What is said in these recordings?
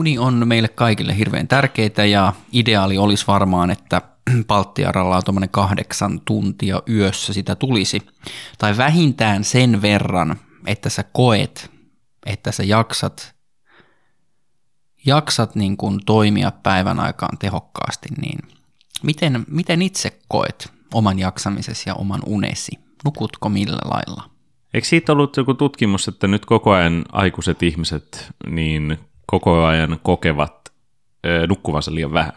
Uni on meille kaikille hirveän tärkeitä ja ideaali olisi varmaan, että Palttiaralla on tuommoinen kahdeksan tuntia yössä sitä tulisi. Tai vähintään sen verran, että sä koet, että sä jaksat, jaksat niin kuin toimia päivän aikaan tehokkaasti, niin miten, miten itse koet oman jaksamisesi ja oman unesi? Nukutko millä lailla? Eikö siitä ollut joku tutkimus, että nyt koko ajan aikuiset ihmiset niin koko ajan kokevat ö, nukkuvansa liian vähän?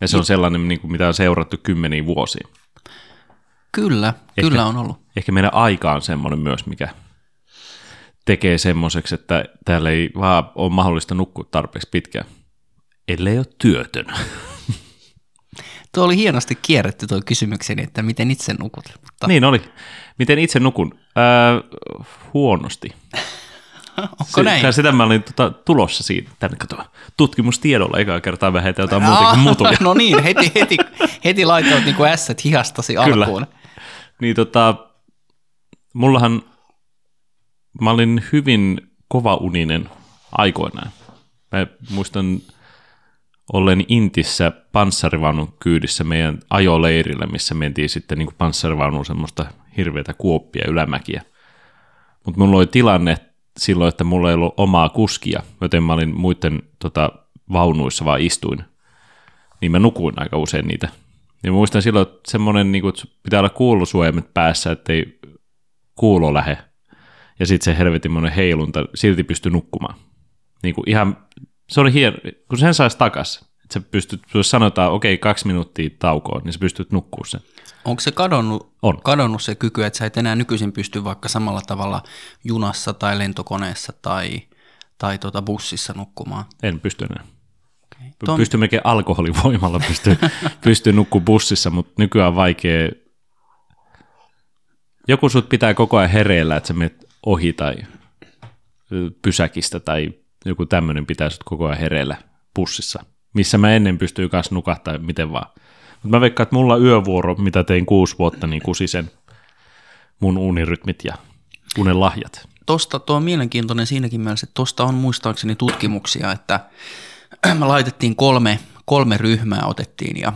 Ja se on sellainen, niin kuin mitä on seurattu kymmeniä vuosia. Kyllä, ehkä, kyllä on ollut. Ehkä meidän aika on semmoinen myös, mikä tekee semmoiseksi, että täällä ei vaan ole mahdollista nukkua tarpeeksi pitkään, ellei ole työtön. Tuo oli hienosti kierretty tuo kysymykseni, että miten itse nukut. Mutta... Niin oli. Miten itse nukun? Äh, huonosti. Onko se, näin? Sitä mä olin tota, tulossa siitä, tänne kato, tutkimustiedolla ekaa kertaa vähän jotain muuta kuin mutuja. No niin, heti, heti, heti laitoit niin kuin ässät hihastasi Kyllä. alkuun. Niin tota, mullahan, mä olin hyvin kova uninen aikoinaan. Mä muistan ollen Intissä panssarivaunun kyydissä meidän ajoleirillä, missä mentiin sitten niin panssarivaunun semmoista hirveätä kuoppia ylämäkiä. Mutta mulla oli tilanne silloin, että mulla ei ollut omaa kuskia, joten mä olin muiden tota, vaunuissa vaan istuin. Niin mä nukuin aika usein niitä. Ja muistan silloin, että semmoinen, niin kuin, että pitää olla kuulosuojamet päässä, ettei kuulo lähe. Ja sitten se helvetin heilunta, silti pysty nukkumaan. Niin kuin ihan, se oli hieno, kun sen saisi takas, sä pystyt, jos sanotaan, okei, okay, kaksi minuuttia taukoon, niin sä pystyt nukkuu sen. Onko se kadonnut, on. kadonnut se kyky, että sä et enää nykyisin pysty vaikka samalla tavalla junassa tai lentokoneessa tai, tai tuota bussissa nukkumaan? En pysty enää. Okay. Ton... Pysty melkein alkoholivoimalla pysty, pysty nukkumaan bussissa, mutta nykyään on vaikea. Joku sut pitää koko ajan hereillä, että sä menet ohi tai pysäkistä tai joku tämmöinen pitää sut koko ajan hereillä bussissa, missä mä ennen pystyy kanssa nukahtaa miten vaan. Mutta mä veikkaan, että mulla yövuoro, mitä tein kuusi vuotta, niin kusi sen mun unirytmit ja unen lahjat. Tosta, tuo on mielenkiintoinen siinäkin mielessä, että tuosta on muistaakseni tutkimuksia, että me laitettiin kolme, kolme ryhmää otettiin ja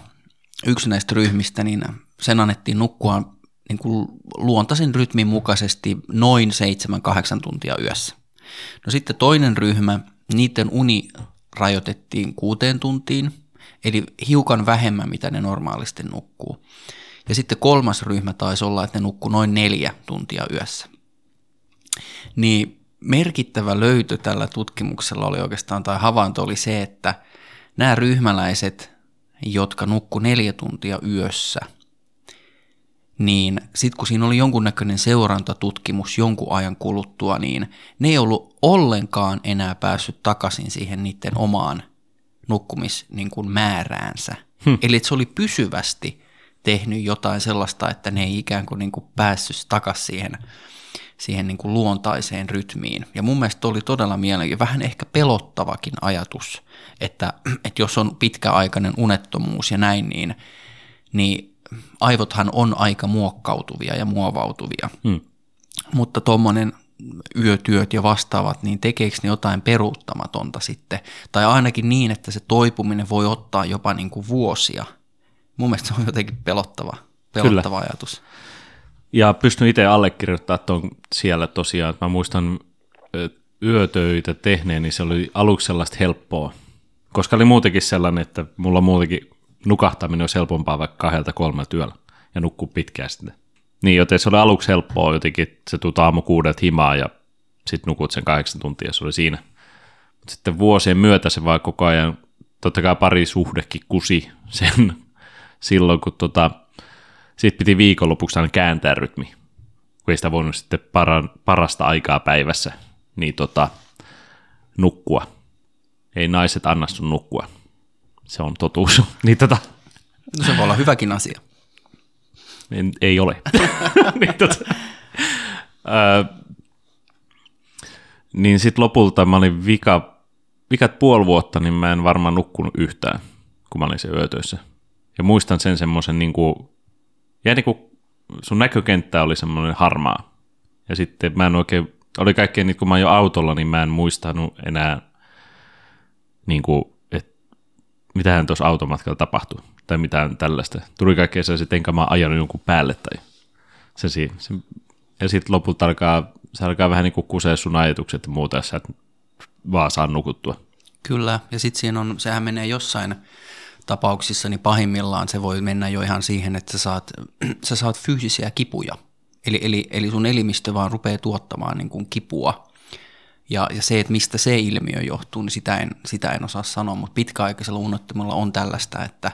yksi näistä ryhmistä, niin sen annettiin nukkua niin kuin luontaisen rytmin mukaisesti noin 7-8 tuntia yössä. No sitten toinen ryhmä, niiden uni rajoitettiin kuuteen tuntiin – eli hiukan vähemmän, mitä ne normaalisti nukkuu. Ja sitten kolmas ryhmä taisi olla, että ne nukkuu noin neljä tuntia yössä. Niin merkittävä löytö tällä tutkimuksella oli oikeastaan, tai havainto oli se, että nämä ryhmäläiset, jotka nukku neljä tuntia yössä, niin sitten kun siinä oli jonkunnäköinen seurantatutkimus jonkun ajan kuluttua, niin ne ei ollut ollenkaan enää päässyt takaisin siihen niiden omaan nukkumismääräänsä. Niin hmm. Eli se oli pysyvästi tehnyt jotain sellaista, että ne ei ikään kuin, niin kuin päässyt takaisin siihen, siihen niin kuin luontaiseen rytmiin. Ja mun mielestä oli todella mielenkiintoinen, vähän ehkä pelottavakin ajatus, että, että jos on pitkäaikainen unettomuus ja näin, niin, niin aivothan on aika muokkautuvia ja muovautuvia. Hmm. Mutta tuommoinen yötyöt ja vastaavat, niin tekeekö ne jotain peruuttamatonta sitten? Tai ainakin niin, että se toipuminen voi ottaa jopa niin kuin vuosia. Mun mielestä se on jotenkin pelottava, pelottava Kyllä. ajatus. Ja pystyn itse allekirjoittamaan tuon siellä tosiaan. Mä muistan yötöitä tehneen, niin se oli aluksi sellaista helppoa. Koska oli muutenkin sellainen, että mulla muutenkin nukahtaminen olisi helpompaa vaikka kahdelta kolme työllä ja nukkuu pitkään sitten. Niin, joten se oli aluksi helppoa jotenkin, se tuli aamu kuudelta himaa ja sitten nukut sen kahdeksan tuntia, se oli siinä. Mut sitten vuosien myötä se vaan koko ajan, totta kai pari suhdekin kusi sen silloin, kun tota, siitä piti viikonlopuksi aina kääntää rytmi, kun ei sitä voinut sitten para, parasta aikaa päivässä niin tota, nukkua. Ei naiset anna sun nukkua. Se on totuus. niin tota... no se voi olla hyväkin asia. En, ei ole. niin tota, ää, niin sitten lopulta mä olin vika, vikat puoli vuotta, niin mä en varmaan nukkunut yhtään, kun mä olin se yötöissä. Ja muistan sen semmoisen, niin kuin, ja niin kuin sun näkökenttä oli semmoinen harmaa. Ja sitten mä en oikein, oli kaikkea, niin kun mä oon jo autolla, niin mä en muistanut enää niin kuin, mitähän tuossa automatkalla tapahtui, tai mitään tällaista. Tuli kaikkea se, että enkä mä ajanut jonkun päälle, tai se, se, ja sitten lopulta alkaa, se alkaa vähän niin kuin sun ajatukset ja muuta, jos sä et vaan saa nukuttua. Kyllä, ja sitten siinä on, sehän menee jossain tapauksissa, niin pahimmillaan se voi mennä jo ihan siihen, että sä saat, sä saat fyysisiä kipuja. Eli, eli, eli sun elimistö vaan rupeaa tuottamaan niin kuin kipua. Ja, ja se, että mistä se ilmiö johtuu, niin sitä en, sitä en osaa sanoa, mutta pitkäaikaisella unottomuudella on tällaista, että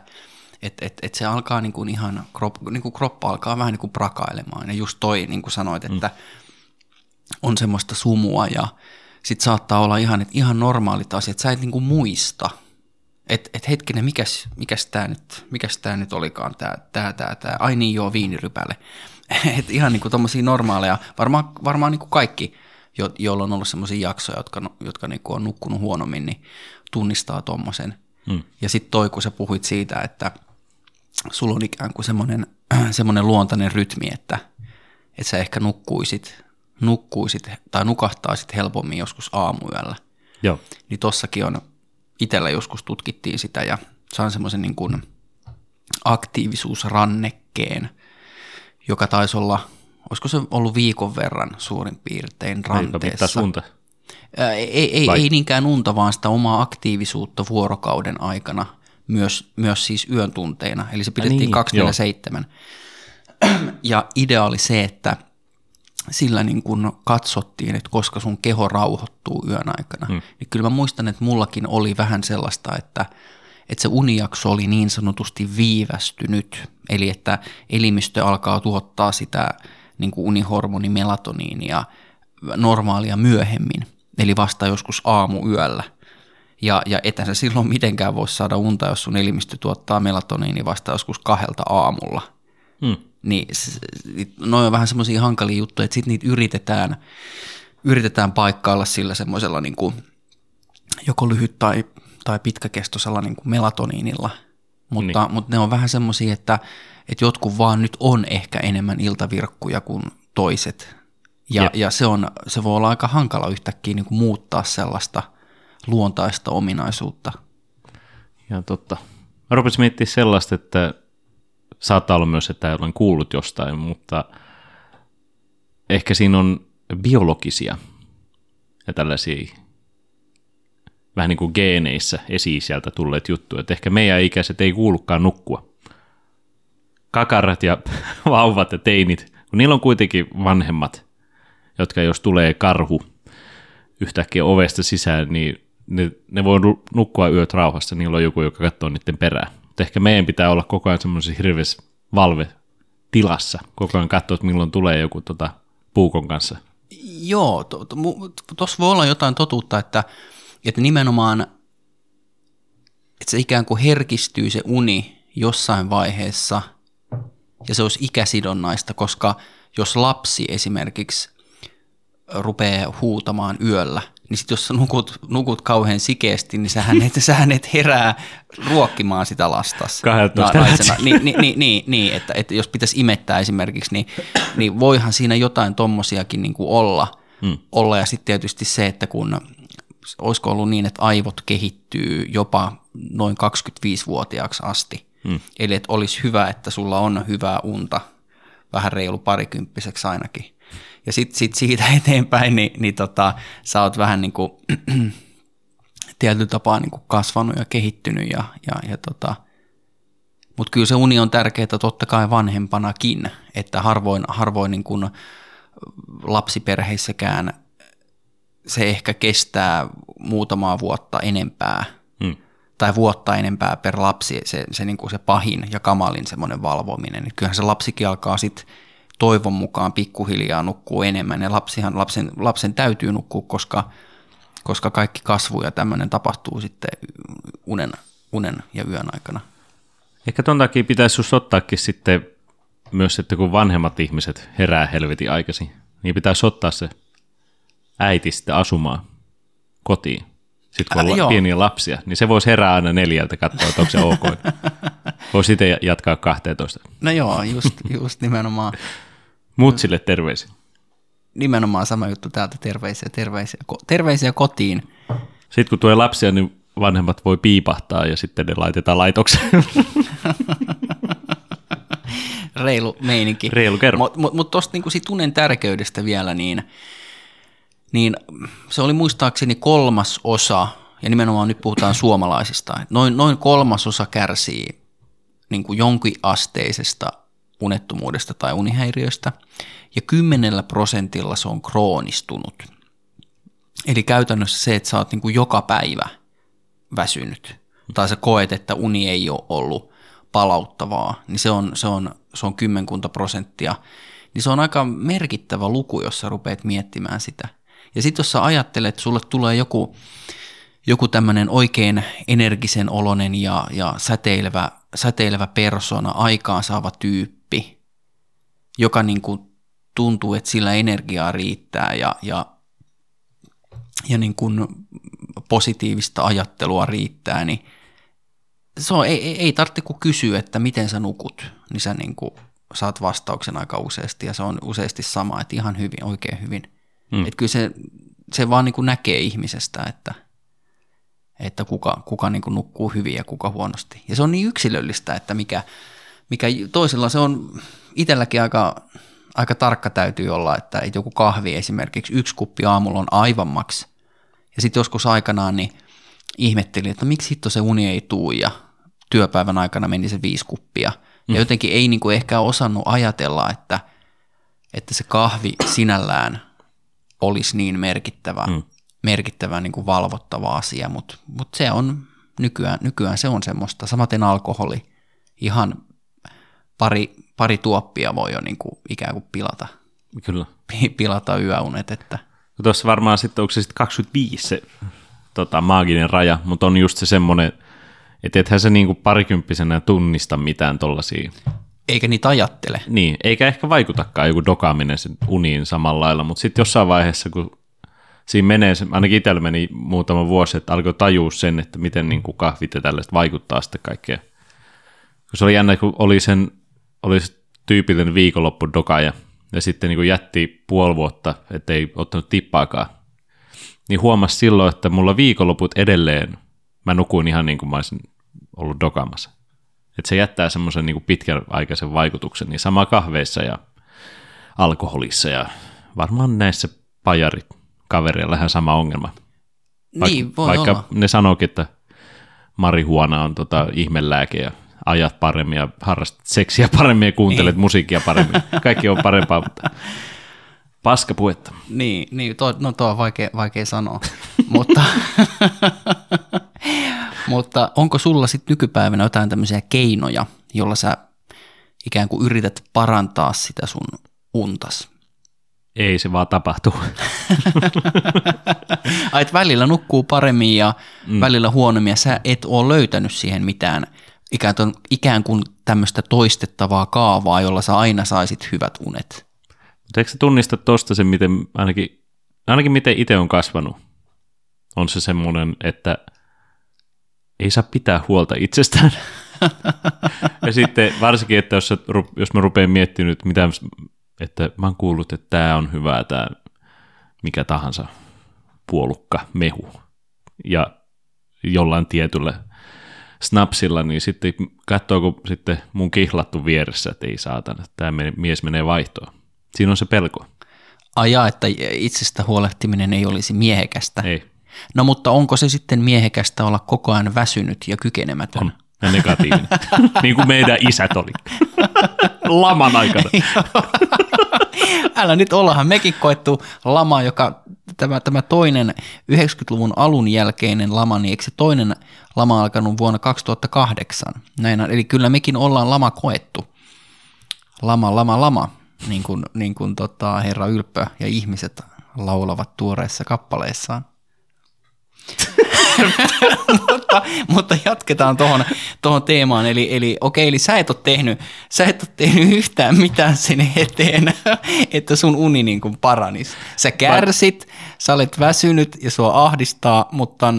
et, et, et se alkaa niin kuin ihan, krop, niin kuin kroppa alkaa vähän niin kuin prakailemaan. Ja just toi, niin kuin sanoit, että mm. on semmoista sumua ja sitten saattaa olla ihan, että ihan normaalit asiat, sä et niin kuin muista – että et hetkinen, mikäs, mikäs tämä nyt, mikäs tää nyt olikaan, tämä, tämä, tämä, tämä, ai niin joo, viinirypäle. Et ihan niin kuin tommosia normaaleja, varmaan, varmaan niin kuin kaikki, jo, joilla on ollut semmoisia jaksoja, jotka, jotka niin on nukkunut huonommin, niin tunnistaa tommosen. Hmm. Ja sitten toi, kun sä puhuit siitä, että sulla on ikään kuin semmoinen, semmoinen luontainen rytmi, että, että sä ehkä nukkuisit, nukkuisit tai nukahtaisit helpommin joskus aamuyöllä. Joo. Niin tossakin on itsellä joskus tutkittiin sitä ja saan semmoisen niin kuin aktiivisuusrannekkeen, joka taisi olla, olisiko se ollut viikon verran suurin piirtein ranteessa. suunta? Ei, ei, ei niinkään unta, vaan sitä omaa aktiivisuutta vuorokauden aikana, myös, myös siis yön tunteina. Eli se pidettiin niin, 27. Ja idea oli se, että – sillä niin kun katsottiin, että koska sun keho rauhoittuu yön aikana, hmm. niin kyllä mä muistan, että mullakin oli vähän sellaista, että, että se unijakso oli niin sanotusti viivästynyt, eli että elimistö alkaa tuottaa sitä niin kuin unihormoni melatoniinia normaalia myöhemmin, eli vasta joskus aamuyöllä. Ja, ja etän sä silloin mitenkään voi saada unta, jos sun elimistö tuottaa melatoniini vasta joskus kahdelta aamulla. Hmm. Niin noin on vähän semmoisia hankalia juttuja, että sitten niitä yritetään, yritetään paikkailla sillä semmoisella niin kuin, joko lyhyt tai, tai pitkäkestoisella niin kuin melatoniinilla. Mutta, niin. mutta ne on vähän semmoisia, että, että jotkut vaan nyt on ehkä enemmän iltavirkkuja kuin toiset. Ja, ja se, on, se voi olla aika hankala yhtäkkiä niin kuin muuttaa sellaista luontaista ominaisuutta. Ja totta. Mä rupesin miettimään sellaista, että Saattaa olla myös, että olen kuullut jostain, mutta ehkä siinä on biologisia ja tällaisia vähän niin kuin geeneissä esi sieltä tulleet juttuja, että ehkä meidän ikäiset ei kuulukaan nukkua. Kakarat ja vauvat ja teinit, kun niillä on kuitenkin vanhemmat, jotka jos tulee karhu yhtäkkiä ovesta sisään, niin ne, ne voi nukkua yöt rauhassa, niillä on joku, joka katsoo niiden perään. Mutta ehkä meidän pitää olla koko ajan semmoisessa hirveässä valve tilassa, koko ajan katsoa, että milloin tulee joku tota, puukon kanssa. Joo, tuossa voi olla jotain totuutta, että, että nimenomaan että se ikään kuin herkistyy se uni jossain vaiheessa ja se olisi ikäsidonnaista, koska jos lapsi esimerkiksi rupeaa huutamaan yöllä, niin sit jos sä nukut, nukut kauhean sikeesti, niin sähän et, sähän et herää ruokkimaan sitä lastas. 12 niin, niin, niin, niin, niin että, että jos pitäisi imettää esimerkiksi, niin, niin voihan siinä jotain tommosiakin niin kuin olla, hmm. olla. Ja sitten tietysti se, että kun olisiko ollut niin, että aivot kehittyy jopa noin 25-vuotiaaksi asti. Hmm. Eli että olisi hyvä, että sulla on hyvää unta, vähän reilu parikymppiseksi ainakin ja sitten sit siitä eteenpäin, niin, niin tota, sä oot vähän niin kuin tietyllä tapaa niin kuin kasvanut ja kehittynyt. Ja, ja, ja tota, Mutta kyllä se uni on tärkeää totta kai vanhempanakin, että harvoin, harvoin niin kuin lapsiperheissäkään se ehkä kestää muutamaa vuotta enempää hmm. tai vuotta enempää per lapsi, se, se, niin kuin se pahin ja kamalin semmoinen valvominen. Kyllähän se lapsikin alkaa sitten toivon mukaan pikkuhiljaa nukkuu enemmän ja lapsihan, lapsen, lapsen täytyy nukkua, koska, koska kaikki kasvu ja tämmöinen tapahtuu sitten unen, unen ja yön aikana. Ehkä ton takia pitäisi just ottaakin sitten myös, että kun vanhemmat ihmiset herää helvetin aikaisin, niin pitäisi ottaa se äiti sitten asumaan kotiin. Sitten kun on pieniä lapsia, niin se voisi herää aina neljältä katsoa, että onko se ok. Voisi itse jatkaa 12. No joo, just, just nimenomaan. Mutsille terveisiä. Nimenomaan sama juttu täältä, terveisiä, terveisiä, terveisiä kotiin. Sitten kun tulee lapsia, niin vanhemmat voi piipahtaa ja sitten ne laitetaan laitokseen. Reilu meininki. Reilu kerro. Mutta mut, mut tuosta niinku siitä unen tärkeydestä vielä, niin, niin se oli muistaakseni kolmas osa, ja nimenomaan nyt puhutaan suomalaisista, noin, noin kolmas osa kärsii niin kuin jonkin asteisesta unettomuudesta tai unihäiriöstä, ja kymmenellä prosentilla se on kroonistunut. Eli käytännössä se, että sä oot niin kuin joka päivä väsynyt, tai sä koet, että uni ei ole ollut palauttavaa, niin se on, se on, se on kymmenkunta prosenttia, niin se on aika merkittävä luku, jos sä rupeat miettimään sitä. Ja sitten jos sä ajattelet, että sulle tulee joku, joku tämmöinen oikein energisen olonen ja, ja säteilevä, säteilevä persona, aikaansaava tyyppi, joka niin kuin tuntuu, että sillä energiaa riittää ja, ja, ja niin kuin positiivista ajattelua riittää, niin se on, ei, ei tarvitse kuin kysyä, että miten sä nukut, niin sä niin kuin saat vastauksen aika useasti ja se on useasti sama, että ihan hyvin, oikein hyvin. Mm. Että kyllä se, se vaan niin kuin näkee ihmisestä, että, että kuka, kuka niin kuin nukkuu hyvin ja kuka huonosti. Ja se on niin yksilöllistä, että mikä, mikä toisella se on itselläkin aika, aika tarkka täytyy olla, että joku kahvi esimerkiksi, yksi kuppi aamulla on aivan maks. Ja sitten joskus aikanaan niin ihmettelin, että miksi hitto se uni ei tuu ja työpäivän aikana meni se viisi kuppia. Ja mm. jotenkin ei niin kuin ehkä osannut ajatella, että, että se kahvi sinällään olisi niin merkittävä, mm. merkittävä niin kuin valvottava asia, mutta mut se on nykyään, nykyään se on semmoista. Samaten alkoholi, ihan pari, pari tuoppia voi jo niin kuin ikään kuin pilata, Kyllä. pilata yöunet. Että. Tuossa varmaan sitten, onko se sitten 25 se tota, maaginen raja, mutta on just se semmoinen, että ethän se niinku parikymppisenä tunnista mitään tollasia. Eikä niitä ajattele. Niin, eikä ehkä vaikutakaan joku dokaaminen sen uniin samalla lailla, mutta sitten jossain vaiheessa, kun siinä menee, ainakin itsellä meni muutama vuosi, että alkoi tajua sen, että miten niin kuin kahvit ja tällaiset vaikuttaa sitten kaikkea. Kun se oli jännä, kun oli sen, oli se tyypillinen viikonloppu dokaja, ja sitten niin kuin jätti puoli vuotta, ettei ottanut tippaakaan, niin huomasi silloin, että mulla viikonloput edelleen, mä nukuin ihan niin kuin mä olisin ollut dokaamassa. Että se jättää semmoisen niin pitkäaikaisen vaikutuksen, niin sama kahveissa ja alkoholissa ja varmaan näissä pajarit kavereilla vähän sama ongelma. Vaik- niin, voi vaikka olla. ne sanoikin, että marihuona on tota ihmelääke ja ajat paremmin ja harrastat seksiä paremmin ja kuuntelet niin. musiikkia paremmin. Kaikki on parempaa, mutta paskapuetta. Niin, niin to, no tuo on vaikea, vaikea sanoa, mutta, mutta onko sulla sitten nykypäivänä jotain tämmöisiä keinoja, jolla sä ikään kuin yrität parantaa sitä sun untas? Ei se vaan tapahtuu. Ai, välillä nukkuu paremmin ja mm. välillä huonommin ja sä et ole löytänyt siihen mitään ikään kuin, ikään kuin tämmöistä toistettavaa kaavaa, jolla sä aina saisit hyvät unet. Mutta eikö sä tunnista tuosta sen, miten ainakin, ainakin miten itse on kasvanut? On se semmoinen, että ei saa pitää huolta itsestään. ja sitten varsinkin, että jos, jos mä rupean miettimään nyt, mitä, että mä oon kuullut, että tämä on hyvä, tämä mikä tahansa puolukka, mehu, ja jollain tietyllä snapsilla, niin sitten katsoako sitten mun kihlattu vieressä, että ei saatana, tämä mies menee vaihtoon. Siinä on se pelko. Ajaa, että itsestä huolehtiminen ei olisi miehekästä. Ei. No mutta onko se sitten miehekästä olla koko ajan väsynyt ja kykenemätön? On. Ja negatiivinen. niin kuin meidän isät oli. Laman aikana. Älä nyt ollahan mekin koettu lama, joka tämä, tämä toinen 90-luvun alun jälkeinen lama, niin eikö se toinen lama alkanut vuonna 2008? Näin, eli kyllä mekin ollaan lama koettu. Lama, lama, lama, niin kuin, niin kuin tota, herra Ylppö ja ihmiset laulavat tuoreissa kappaleissaan. Mutta, mutta jatketaan tuohon tohon teemaan. Eli, eli okei, eli sä et, ole tehnyt, sä et ole tehnyt yhtään mitään sen eteen, että sun uni niin kuin paranis. Sä kärsit, sä olet väsynyt ja sua ahdistaa, mutta...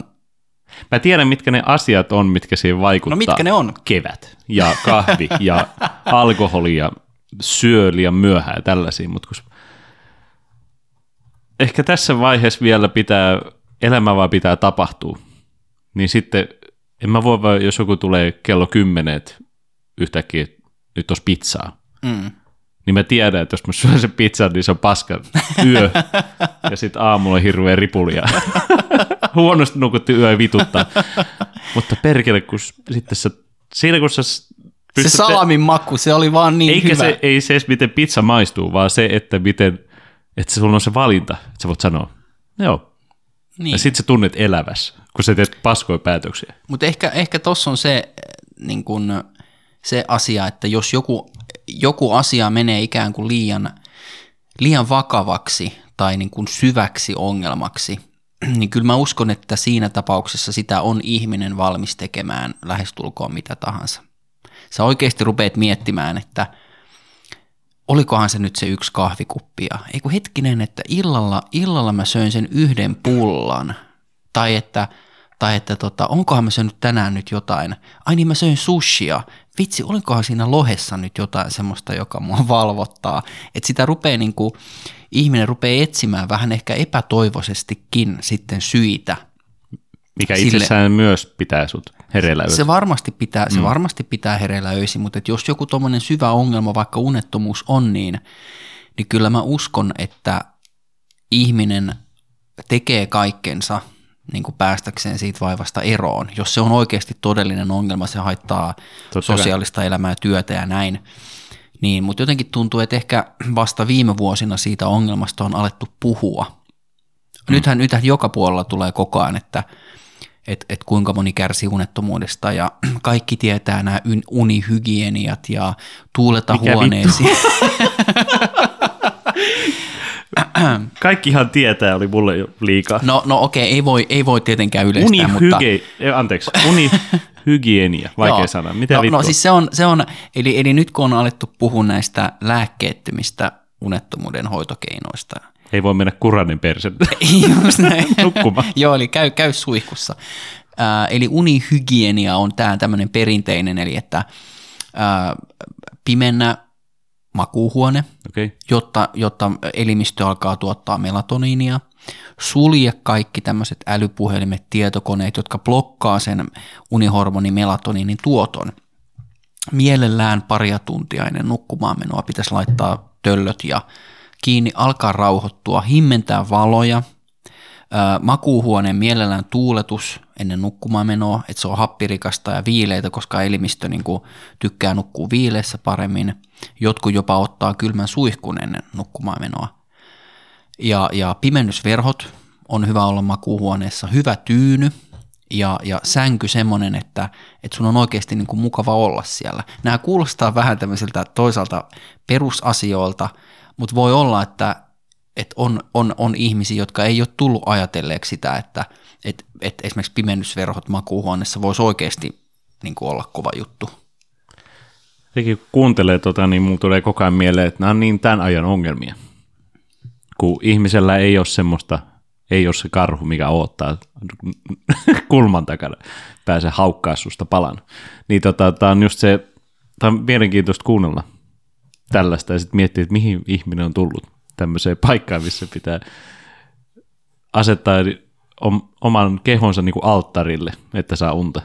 Mä tiedän, mitkä ne asiat on, mitkä siihen vaikuttaa. No mitkä ne on? Kevät ja kahvi ja alkoholi ja syö liian myöhään ja tällaisia, mutta kun ehkä tässä vaiheessa vielä pitää, elämä vaan pitää tapahtua. Niin sitten en mä voi, vaan, jos joku tulee kello kymmenen, että yhtäkkiä nyt olisi pizzaa, Mm. niin mä tiedän, että jos mä syön sen pizzan, niin se on paska yö. ja sitten aamulla on hirveä ripuli ja huonosti nukutti yö ja vituttaa. Mutta perkele, kun sitten sä, siinä kun sä s- Se salamin maku, se oli vaan niin Eikä hyvä. se, ei se edes miten pizza maistuu, vaan se, että miten, että sulla on se valinta, että sä voit sanoa, joo. Niin. Ja sitten sä tunnet elävässä, kun sä teet paskoja päätöksiä. Mutta ehkä, ehkä tuossa on se, eh, niin kun, se asia, että jos joku, joku asia menee ikään kuin liian, liian vakavaksi tai niin kuin syväksi ongelmaksi, niin kyllä mä uskon, että siinä tapauksessa sitä on ihminen valmis tekemään lähestulkoon mitä tahansa. Sä oikeasti rupeat miettimään, että olikohan se nyt se yksi kahvikuppi ja ei kun hetkinen, että illalla, illalla mä söin sen yhden pullan. Tai että, tai että tota, onkohan mä syönyt tänään nyt jotain, ai niin mä söin sushia, vitsi olikohan siinä lohessa nyt jotain semmoista, joka mua valvottaa, että sitä rupeaa niin kuin, ihminen rupeaa etsimään vähän ehkä epätoivoisestikin sitten syitä, Mikä Sille- itsessään myös pitää sut hereillä se varmasti pitää, se varmasti pitää hereillä öisin, mutta et jos joku tuommoinen syvä ongelma, vaikka unettomuus on niin, niin kyllä mä uskon, että ihminen tekee kaikkensa niin kuin päästäkseen siitä vaivasta eroon. Jos se on oikeasti todellinen ongelma, se haittaa Totta kai. sosiaalista elämää ja työtä ja näin. Niin, mutta jotenkin tuntuu, että ehkä vasta viime vuosina siitä ongelmasta on alettu puhua. Nythän, nythän joka puolella tulee koko ajan, että et, et kuinka moni kärsii unettomuudesta ja kaikki tietää nämä unihygieniat ja tuuleta Mikä huoneesi. Kaikkihan tietää, oli mulle jo liikaa. No, no okei, ei voi, ei voi tietenkään yleistää, mutta... Unihyge... eh, Anteeksi, unihygienia, vaikea Joo. sana. Mitä no, vittua? no siis se on, se on eli, eli nyt kun on alettu puhua näistä lääkkeettömistä unettomuuden hoitokeinoista, Ei voi mennä kuranin näin. nukkumaan. Joo, eli käy, käy suihkussa. Ää, eli unihygienia on tämä tämmöinen perinteinen, eli että ää, pimennä makuuhuone. Okay. jotta, jotta elimistö alkaa tuottaa melatoniinia. Sulje kaikki tämmöiset älypuhelimet, tietokoneet, jotka blokkaa sen unihormoni melatoniinin tuoton. Mielellään paria tuntia ennen nukkumaan menoa pitäisi laittaa töllöt ja kiinni, alkaa rauhoittua, himmentää valoja, makuuhuoneen mielellään tuuletus ennen nukkumaan menoa, että se on happirikasta ja viileitä, koska elimistö niin kuin, tykkää nukkua viileessä paremmin. Jotkut jopa ottaa kylmän suihkun ennen nukkumaan menoa. Ja, ja pimennysverhot on hyvä olla makuuhuoneessa, hyvä tyyny ja, ja sänky semmoinen, että, että sun on oikeasti niin kuin mukava olla siellä. Nämä kuulostaa vähän tämmöisiltä toisaalta perusasioilta, mutta voi olla, että, että on, on, on ihmisiä, jotka ei ole tullut ajatelleeksi sitä, että että että esimerkiksi pimennysverhot makuuhuoneessa voisi oikeasti niin kuin olla kova juttu. Sekin kun kuuntelee tota, niin mulla tulee koko ajan mieleen, että nämä on niin tämän ajan ongelmia. Kun ihmisellä ei ole semmoista, ei ole se karhu, mikä odottaa kulman takana, pääsee haukkaa susta palan. Niin tota, tämä on just se, tämä on mielenkiintoista kuunnella tällaista ja sitten miettiä, että mihin ihminen on tullut tämmöiseen paikkaan, missä pitää asettaa om- oman kehonsa niin kuin alttarille, että saa unta.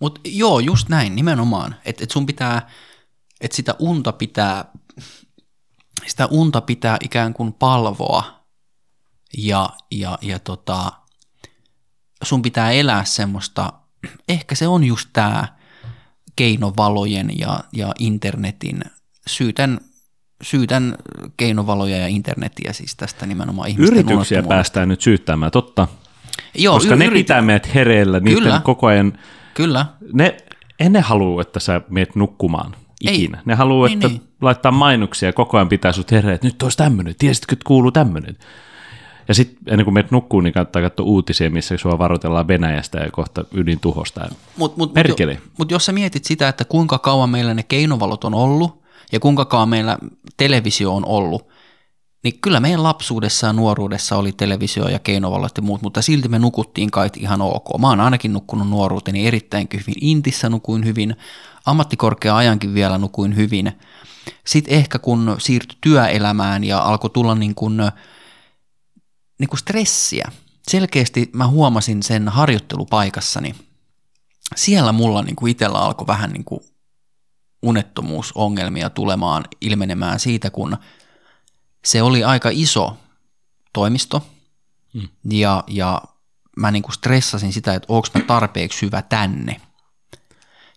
Mutta joo, just näin, nimenomaan. Että et sun pitää, että sitä unta pitää, sitä unta pitää ikään kuin palvoa ja, ja, ja tota, sun pitää elää semmoista, ehkä se on just tämä keinovalojen ja, ja internetin, syytän, syytän keinovaloja ja internetiä siis tästä nimenomaan ihmisten Yrityksiä päästään nyt syyttämään, totta. Joo, koska y- ne yrit- pitää meidät hereillä, niiden Kyllä. koko ajan, Kyllä, ne, en ne halua, että sä meet nukkumaan ikinä. Ei. Ne haluaa, Ei että niin. laittaa mainoksia ja koko ajan pitää sut hereillä, että nyt olisi tämmöinen, tiesitkö, että kuuluu tämmöinen. Ja sitten ennen kuin meet nukkuu, niin kannattaa katsoa uutisia, missä sua varoitellaan Venäjästä ja kohta ydintuhosta. Mutta mut, mut, Perkele. jo, mut jos sä mietit sitä, että kuinka kauan meillä ne keinovalot on ollut ja kuinka kauan meillä televisio on ollut, niin kyllä meidän lapsuudessa ja nuoruudessa oli televisio ja keinovalot ja muut, mutta silti me nukuttiin kai ihan ok. Mä oon ainakin nukkunut nuoruuteni erittäin hyvin. Intissä nukuin hyvin, ammattikorkea-ajankin vielä nukuin hyvin. Sitten ehkä kun siirtyi työelämään ja alkoi tulla niin kuin, niin kuin stressiä, selkeästi mä huomasin sen harjoittelupaikassani. Siellä mulla niin kuin itsellä alkoi vähän niin kuin unettomuusongelmia tulemaan, ilmenemään siitä, kun se oli aika iso toimisto mm. ja, ja mä niin kuin stressasin sitä, että onko mä tarpeeksi hyvä tänne.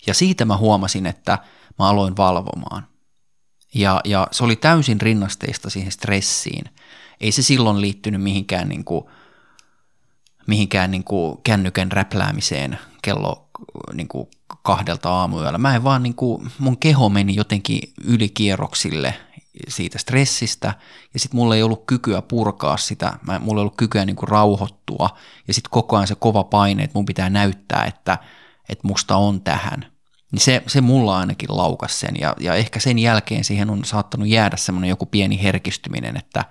Ja siitä mä huomasin, että mä aloin valvomaan. Ja, ja se oli täysin rinnasteista siihen stressiin. Ei se silloin liittynyt mihinkään, niin kuin, mihinkään niin kuin kännykän räpläämiseen kello niin kuin kahdelta aamuyöllä. Mä en vaan, niin kuin, mun keho meni jotenkin ylikierroksille siitä stressistä, ja sitten mulla ei ollut kykyä purkaa sitä, mä, mulla ei ollut kykyä niin kuin rauhoittua, ja sitten koko ajan se kova paine, että mun pitää näyttää, että, että musta on tähän. Niin se, se mulla ainakin laukas sen, ja, ja ehkä sen jälkeen siihen on saattanut jäädä semmoinen joku pieni herkistyminen, että,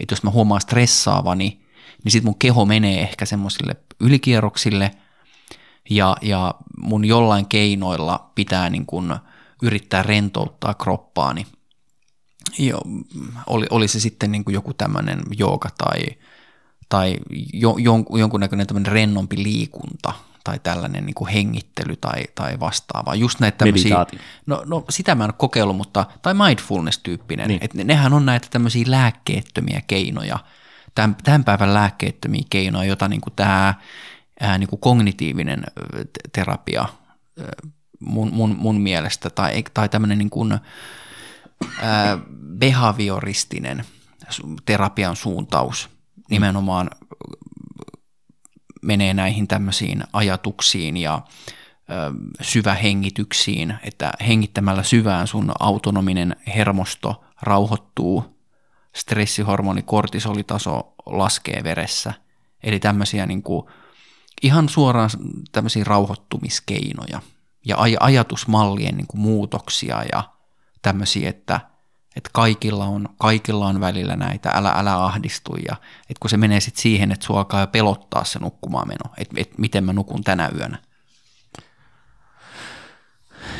että jos mä huomaan stressaavani, niin sitten mun keho menee ehkä semmoisille ylikierroksille, ja, ja mun jollain keinoilla pitää niin kuin yrittää rentouttaa kroppaani. Jo, oli, oli se sitten niin kuin joku tämmöinen jooga tai, tai jo, jon, jonkunnäköinen tämmöinen rennompi liikunta tai tällainen niin kuin hengittely tai, tai vastaava. Just näitä tämmöisiä, no, no, sitä mä en ole kokeillut, mutta, tai mindfulness-tyyppinen, niin. että nehän on näitä tämmöisiä lääkkeettömiä keinoja, tämän, tämän päivän lääkkeettömiä keinoja, jota niin kuin tämä ää, niin kuin kognitiivinen terapia mun, mun, mun mielestä, tai, tai tämmöinen niin kuin, ää, behavioristinen terapian suuntaus nimenomaan menee näihin tämmöisiin ajatuksiin ja syvähengityksiin, että hengittämällä syvään sun autonominen hermosto rauhoittuu, stressihormoni kortisolitaso laskee veressä. Eli tämmöisiä niin kuin ihan suoraan tämmöisiä rauhoittumiskeinoja ja aj- ajatusmallien niin kuin muutoksia ja tämmöisiä, että, että kaikilla, on, kaikilla on välillä näitä, älä, älä ahdistu ja että kun se menee sitten siihen, että sua alkaa pelottaa se nukkumaan meno, että, että miten mä nukun tänä yönä.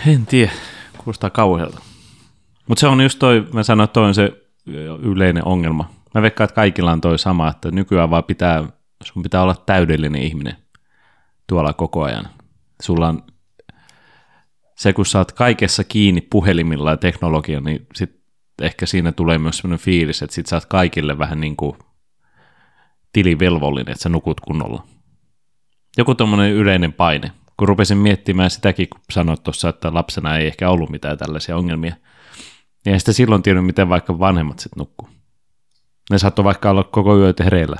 En tiedä, kuulostaa kauhealta. Mutta se on just toi, mä sanoin, että toi on se yleinen ongelma. Mä veikkaan, että kaikilla on toi sama, että nykyään vaan pitää, sun pitää olla täydellinen ihminen tuolla koko ajan. Sulla on se, kun oot kaikessa kiinni puhelimilla ja teknologia, niin sit ehkä siinä tulee myös sellainen fiilis, että sit sä oot kaikille vähän niin kuin tilivelvollinen, että sä nukut kunnolla. Joku tommonen yleinen paine. Kun rupesin miettimään sitäkin, kun sanoit tuossa, että lapsena ei ehkä ollut mitään tällaisia ongelmia, niin ei sitä silloin tiennyt, miten vaikka vanhemmat sitten nukkuu. Ne saattoi vaikka olla koko yö hereillä,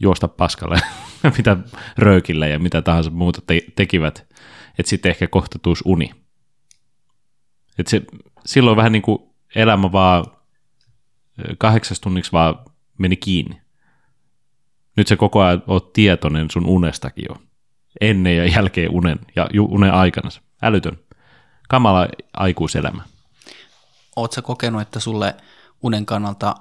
juosta paskalle, mitä röykillä ja mitä tahansa muuta te- tekivät, että sitten ehkä kohta tuus uni. Et se, silloin vähän niin kuin elämä vaan kahdeksas tunniksi vaan meni kiinni. Nyt se koko ajan oot tietoinen sun unestakin jo. Ennen ja jälkeen unen ja unen aikana. Älytön. Kamala aikuiselämä. Oletko kokenut, että sulle unen kannalta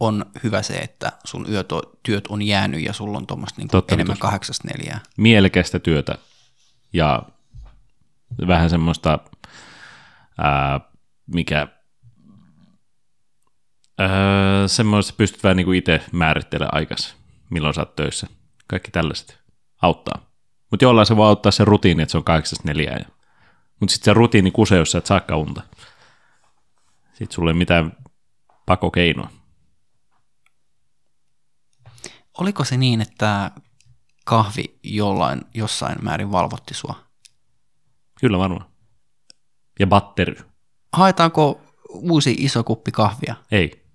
on hyvä se, että sun yötyöt on jäänyt ja sulla on tuommoista niin enemmän kahdeksasta neljää? Mielekästä työtä ja vähän semmoista, ää, mikä ää, semmoista pystyt vähän niin kuin itse määrittelemään aikas, milloin sä oot töissä. Kaikki tällaiset auttaa. Mutta jollain se voi auttaa se rutiini, että se on 84. Mutta sitten se rutiini kusee, jos sä et saakka unta. Sitten sulle ei mitään pakokeinoa. Oliko se niin, että kahvi jollain, jossain määrin valvotti sua? Kyllä varmaan. Ja batteri. Haetaanko uusi iso kuppi kahvia? Ei.